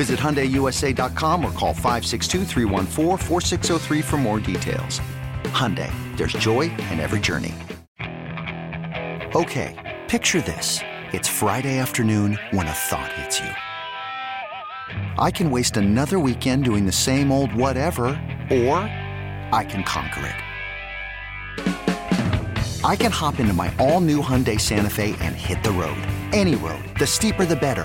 Visit HyundaiUSA.com or call 562 for more details. Hyundai, there's joy in every journey. Okay, picture this. It's Friday afternoon when a thought hits you. I can waste another weekend doing the same old whatever, or I can conquer it. I can hop into my all-new Hyundai Santa Fe and hit the road. Any road. The steeper the better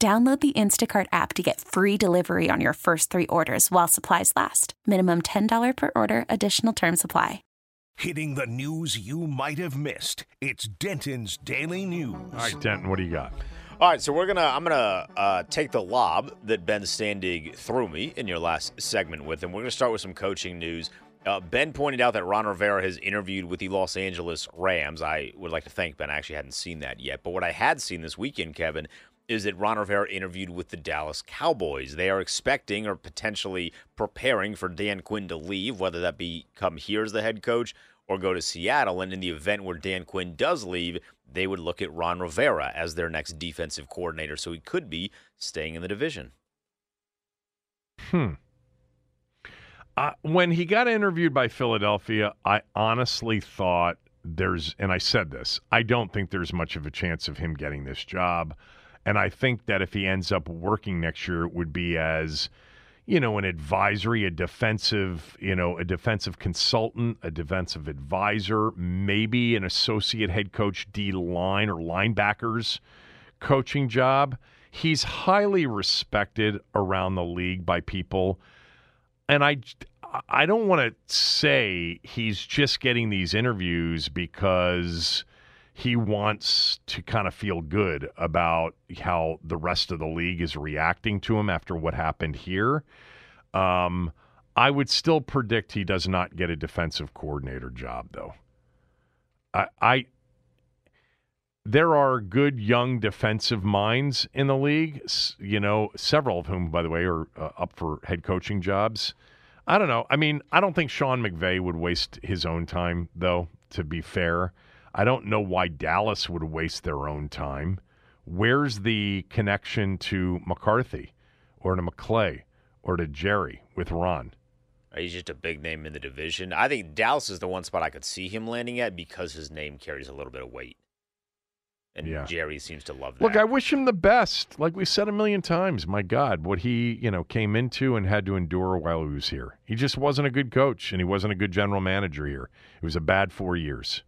Download the Instacart app to get free delivery on your first three orders while supplies last. Minimum $10 per order, additional term supply. Hitting the news you might have missed. It's Denton's Daily News. All right, Denton, what do you got? All right, so we're gonna I'm gonna uh, take the lob that Ben Standig threw me in your last segment with him. We're gonna start with some coaching news. Uh, ben pointed out that Ron Rivera has interviewed with the Los Angeles Rams. I would like to thank Ben. I actually hadn't seen that yet, but what I had seen this weekend, Kevin, is that Ron Rivera interviewed with the Dallas Cowboys. They are expecting or potentially preparing for Dan Quinn to leave, whether that be come here as the head coach or go to Seattle. And in the event where Dan Quinn does leave, they would look at Ron Rivera as their next defensive coordinator. So he could be staying in the division. Hmm. Uh, when he got interviewed by Philadelphia, I honestly thought there's, and I said this, I don't think there's much of a chance of him getting this job. And I think that if he ends up working next year, it would be as, you know, an advisory, a defensive, you know, a defensive consultant, a defensive advisor, maybe an associate head coach D line or linebackers coaching job. He's highly respected around the league by people. And I I don't want to say he's just getting these interviews because he wants to kind of feel good about how the rest of the league is reacting to him after what happened here. Um, I would still predict he does not get a defensive coordinator job, though. I, I there are good young defensive minds in the league. You know, several of whom, by the way, are uh, up for head coaching jobs. I don't know. I mean, I don't think Sean McVay would waste his own time, though, to be fair. I don't know why Dallas would waste their own time. Where's the connection to McCarthy or to McClay or to Jerry with Ron? Uh, he's just a big name in the division. I think Dallas is the one spot I could see him landing at because his name carries a little bit of weight. And Yeah. Jerry seems to love that. Look, I wish him the best. Like we said a million times, my God, what he, you know, came into and had to endure while he was here. He just wasn't a good coach and he wasn't a good general manager here. It was a bad four years.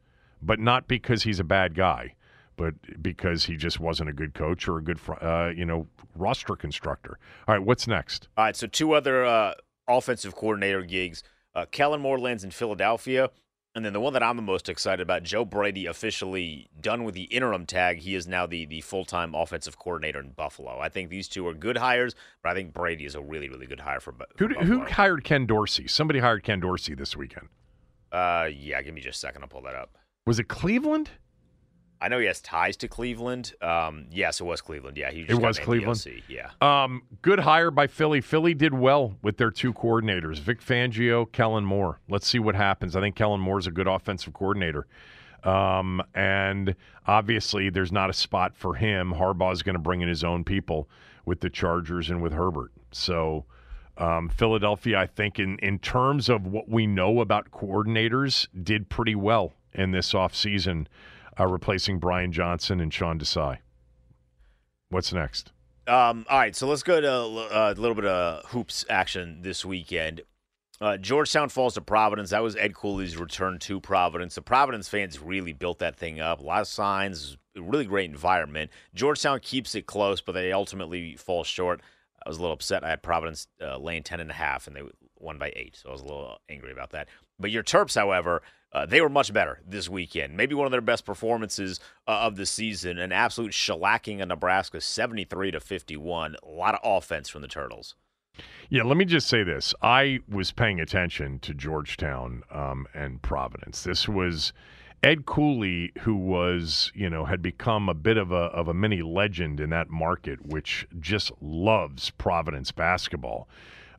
But not because he's a bad guy, but because he just wasn't a good coach or a good, uh, you know, roster constructor. All right, what's next? All right, so two other uh, offensive coordinator gigs. Uh, Kellen Moore lands in Philadelphia. And then the one that I'm the most excited about, Joe Brady officially done with the interim tag. He is now the, the full time offensive coordinator in Buffalo. I think these two are good hires, but I think Brady is a really, really good hire for, Bu- Who, for who hired Ken Dorsey? Somebody hired Ken Dorsey this weekend. Uh, yeah, give me just a second. I'll pull that up. Was it Cleveland? I know he has ties to Cleveland. Um, yes, it was Cleveland. Yeah, he just It was Cleveland? Yeah. Um, good hire by Philly. Philly did well with their two coordinators, Vic Fangio, Kellen Moore. Let's see what happens. I think Kellen Moore is a good offensive coordinator. Um, and obviously, there's not a spot for him. Harbaugh's going to bring in his own people with the Chargers and with Herbert. So, um, Philadelphia, I think, in, in terms of what we know about coordinators, did pretty well in this offseason, uh, replacing Brian Johnson and Sean Desai. What's next? Um, all right, so let's go to uh, a little bit of hoops action this weekend. Uh, Georgetown falls to Providence. That was Ed Cooley's return to Providence. The Providence fans really built that thing up. A lot of signs, really great environment. Georgetown keeps it close, but they ultimately fall short. I was a little upset. I had Providence uh, laying ten and a half, and a half and they won by eight, so I was a little angry about that. But your Terps, however, uh, they were much better this weekend. Maybe one of their best performances uh, of the season. An absolute shellacking of Nebraska, seventy-three to fifty-one. A lot of offense from the Turtles. Yeah, let me just say this. I was paying attention to Georgetown um, and Providence. This was Ed Cooley, who was, you know, had become a bit of a of a mini legend in that market, which just loves Providence basketball.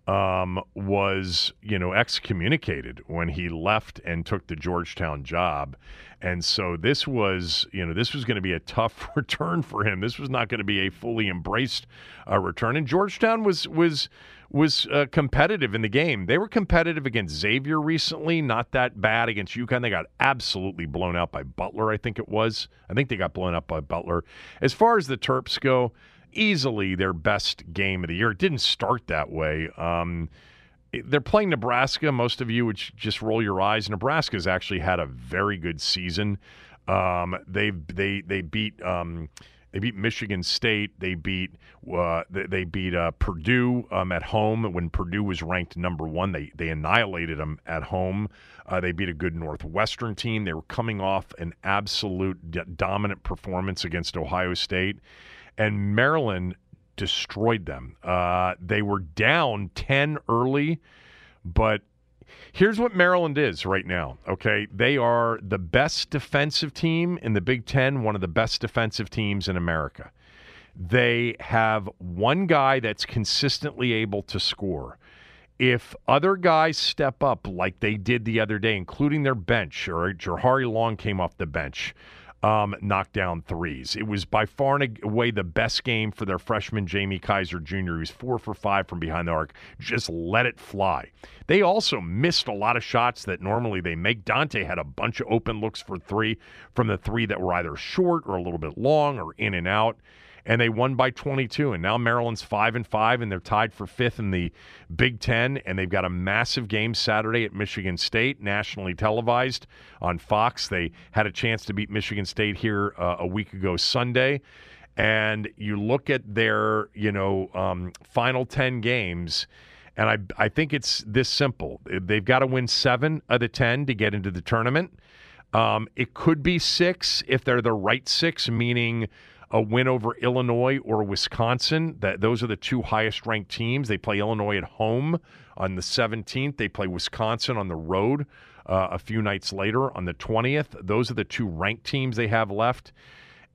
Um, was you know excommunicated when he left and took the Georgetown job, and so this was you know this was going to be a tough return for him. This was not going to be a fully embraced uh, return, and Georgetown was was was uh, competitive in the game. They were competitive against Xavier recently, not that bad against UConn. They got absolutely blown out by Butler, I think it was. I think they got blown up by Butler. As far as the Terps go, easily their best game of the year. It didn't start that way. Um, they're playing Nebraska. Most of you would just roll your eyes. Nebraska's actually had a very good season. Um, they they they beat um, they beat Michigan State. They beat uh, they, beat uh, Purdue um, at home when Purdue was ranked number one. They they annihilated them at home. Uh, they beat a good Northwestern team. They were coming off an absolute dominant performance against Ohio State, and Maryland destroyed them. Uh, they were down ten early, but Here's what Maryland is right now, okay? They are the best defensive team in the Big Ten, one of the best defensive teams in America. They have one guy that's consistently able to score. If other guys step up like they did the other day, including their bench, or Jahari Long came off the bench, um, knocked down threes. It was by far and away the best game for their freshman Jamie Kaiser Jr. Was four for five from behind the arc. Just let it fly. They also missed a lot of shots that normally they make. Dante had a bunch of open looks for three from the three that were either short or a little bit long or in and out and they won by 22. And now Maryland's five and five, and they're tied for fifth in the Big Ten. And they've got a massive game Saturday at Michigan State, nationally televised on Fox. They had a chance to beat Michigan State here uh, a week ago Sunday. And you look at their, you know, um, final 10 games. And I, I think it's this simple. They've got to win seven of the 10 to get into the tournament. Um, it could be six if they're the right six, meaning a win over Illinois or Wisconsin. That those are the two highest ranked teams. They play Illinois at home on the 17th. They play Wisconsin on the road uh, a few nights later on the 20th. Those are the two ranked teams they have left.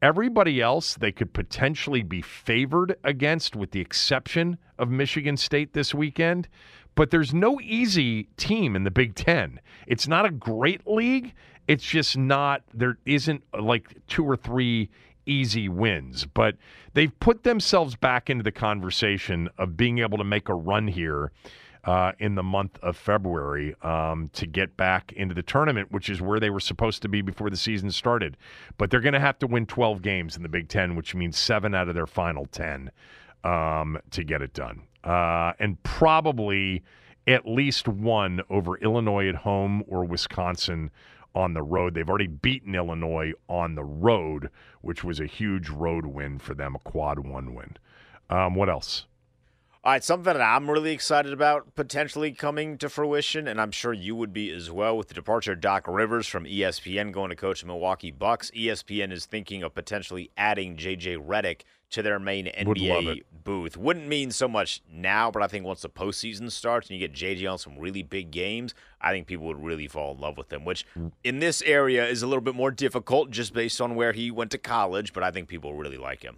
Everybody else they could potentially be favored against, with the exception of Michigan State this weekend. But there's no easy team in the Big Ten. It's not a great league. It's just not, there isn't like two or three easy wins. But they've put themselves back into the conversation of being able to make a run here uh, in the month of February um, to get back into the tournament, which is where they were supposed to be before the season started. But they're going to have to win 12 games in the Big Ten, which means seven out of their final 10 um, to get it done. Uh, and probably at least one over Illinois at home or Wisconsin on the road. They've already beaten Illinois on the road, which was a huge road win for them, a quad one win. Um, what else? All right, something that I'm really excited about potentially coming to fruition, and I'm sure you would be as well, with the departure of Doc Rivers from ESPN going to coach the Milwaukee Bucks. ESPN is thinking of potentially adding JJ Redick to their main NBA booth. Wouldn't mean so much now, but I think once the postseason starts and you get JJ on some really big games, I think people would really fall in love with him, which in this area is a little bit more difficult just based on where he went to college, but I think people really like him.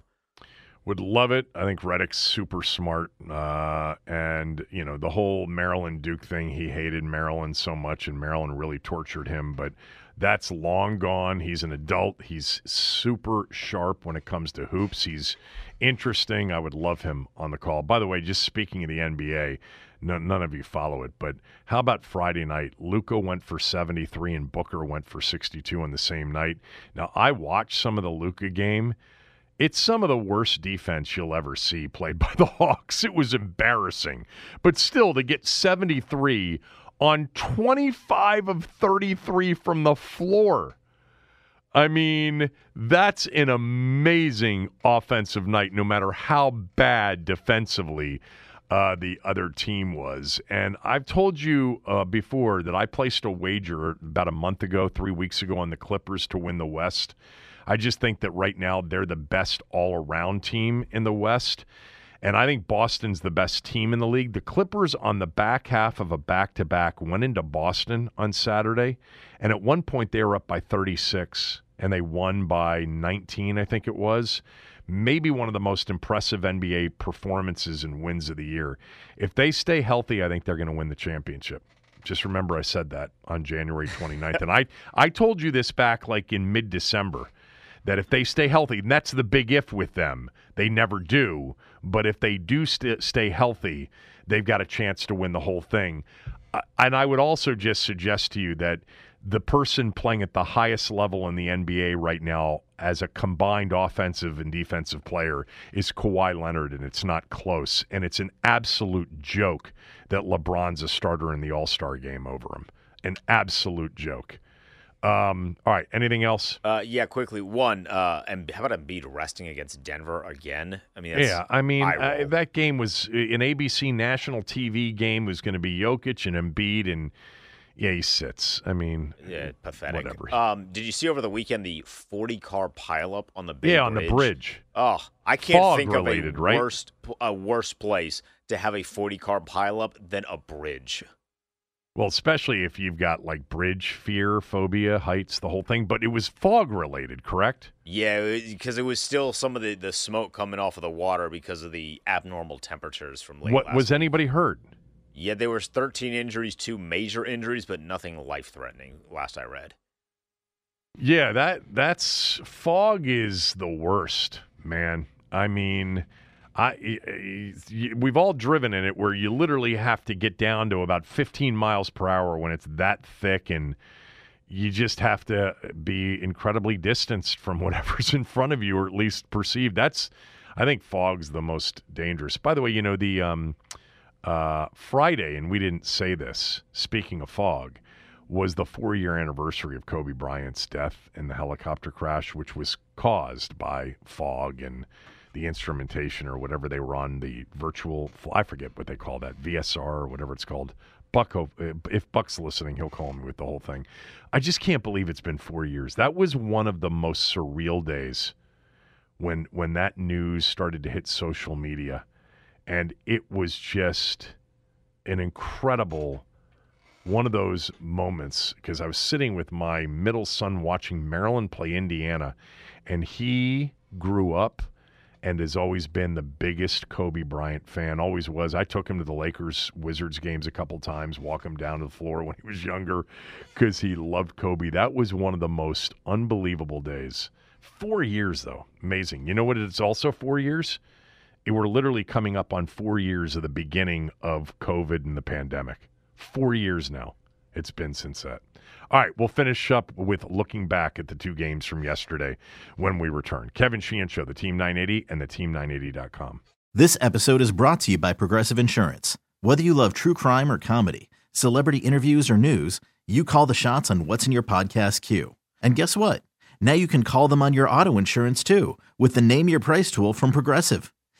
Would love it. I think Redick's super smart. Uh, and, you know, the whole Maryland Duke thing, he hated Maryland so much, and Maryland really tortured him. But that's long gone. He's an adult. He's super sharp when it comes to hoops. He's interesting. I would love him on the call. By the way, just speaking of the NBA, no, none of you follow it, but how about Friday night? Luka went for 73 and Booker went for 62 on the same night. Now, I watched some of the Luka game it's some of the worst defense you'll ever see played by the Hawks. It was embarrassing. But still, to get 73 on 25 of 33 from the floor. I mean, that's an amazing offensive night, no matter how bad defensively uh, the other team was. And I've told you uh, before that I placed a wager about a month ago, three weeks ago, on the Clippers to win the West. I just think that right now they're the best all around team in the West. And I think Boston's the best team in the league. The Clippers, on the back half of a back to back, went into Boston on Saturday. And at one point, they were up by 36 and they won by 19, I think it was. Maybe one of the most impressive NBA performances and wins of the year. If they stay healthy, I think they're going to win the championship. Just remember I said that on January 29th. and I, I told you this back like in mid December that if they stay healthy, and that's the big if with them, they never do. But if they do st- stay healthy, they've got a chance to win the whole thing. Uh, and I would also just suggest to you that the person playing at the highest level in the NBA right now as a combined offensive and defensive player is Kawhi Leonard, and it's not close. And it's an absolute joke that LeBron's a starter in the All Star game over him. An absolute joke. Um, all right. Anything else? Uh, yeah, quickly. One, uh, and how about Embiid resting against Denver again? I mean, yeah. I mean, uh, that game was an ABC national TV game. Was going to be Jokic and Embiid, and yeah, he sits. I mean, yeah, pathetic. Whatever. Um, did you see over the weekend the forty car pileup on the big yeah on the bridge? Oh, I can't Fog think related, of a right? worst a worse place to have a forty car pileup than a bridge. Well, especially if you've got like bridge fear, phobia, heights, the whole thing. But it was fog related, correct? Yeah, because it was still some of the, the smoke coming off of the water because of the abnormal temperatures from late. What last was week. anybody hurt? Yeah, there was 13 injuries, two major injuries, but nothing life threatening. Last I read. Yeah, that that's fog is the worst, man. I mean, I we've all driven in it where you literally have to get down to about 15 miles per hour when it's that thick and you just have to be incredibly distanced from whatever's in front of you or at least perceived that's i think fog's the most dangerous by the way you know the um, uh, friday and we didn't say this speaking of fog was the four year anniversary of kobe bryant's death in the helicopter crash which was caused by fog and the instrumentation or whatever they were on, the virtual, I forget what they call that, VSR or whatever it's called. Buck, if Buck's listening, he'll call me with the whole thing. I just can't believe it's been four years. That was one of the most surreal days when when that news started to hit social media, and it was just an incredible one of those moments because I was sitting with my middle son watching Maryland play Indiana, and he grew up and has always been the biggest Kobe Bryant fan. Always was. I took him to the Lakers Wizards games a couple times, walk him down to the floor when he was younger because he loved Kobe. That was one of the most unbelievable days. Four years, though. Amazing. You know what? It's also four years? We're literally coming up on four years of the beginning of COVID and the pandemic. Four years now. It's been since that. All right, we'll finish up with looking back at the two games from yesterday when we return. Kevin Sheehan Show, the Team 980 and the Team980.com. This episode is brought to you by Progressive Insurance. Whether you love true crime or comedy, celebrity interviews or news, you call the shots on what's in your podcast queue. And guess what? Now you can call them on your auto insurance too with the Name Your Price tool from Progressive.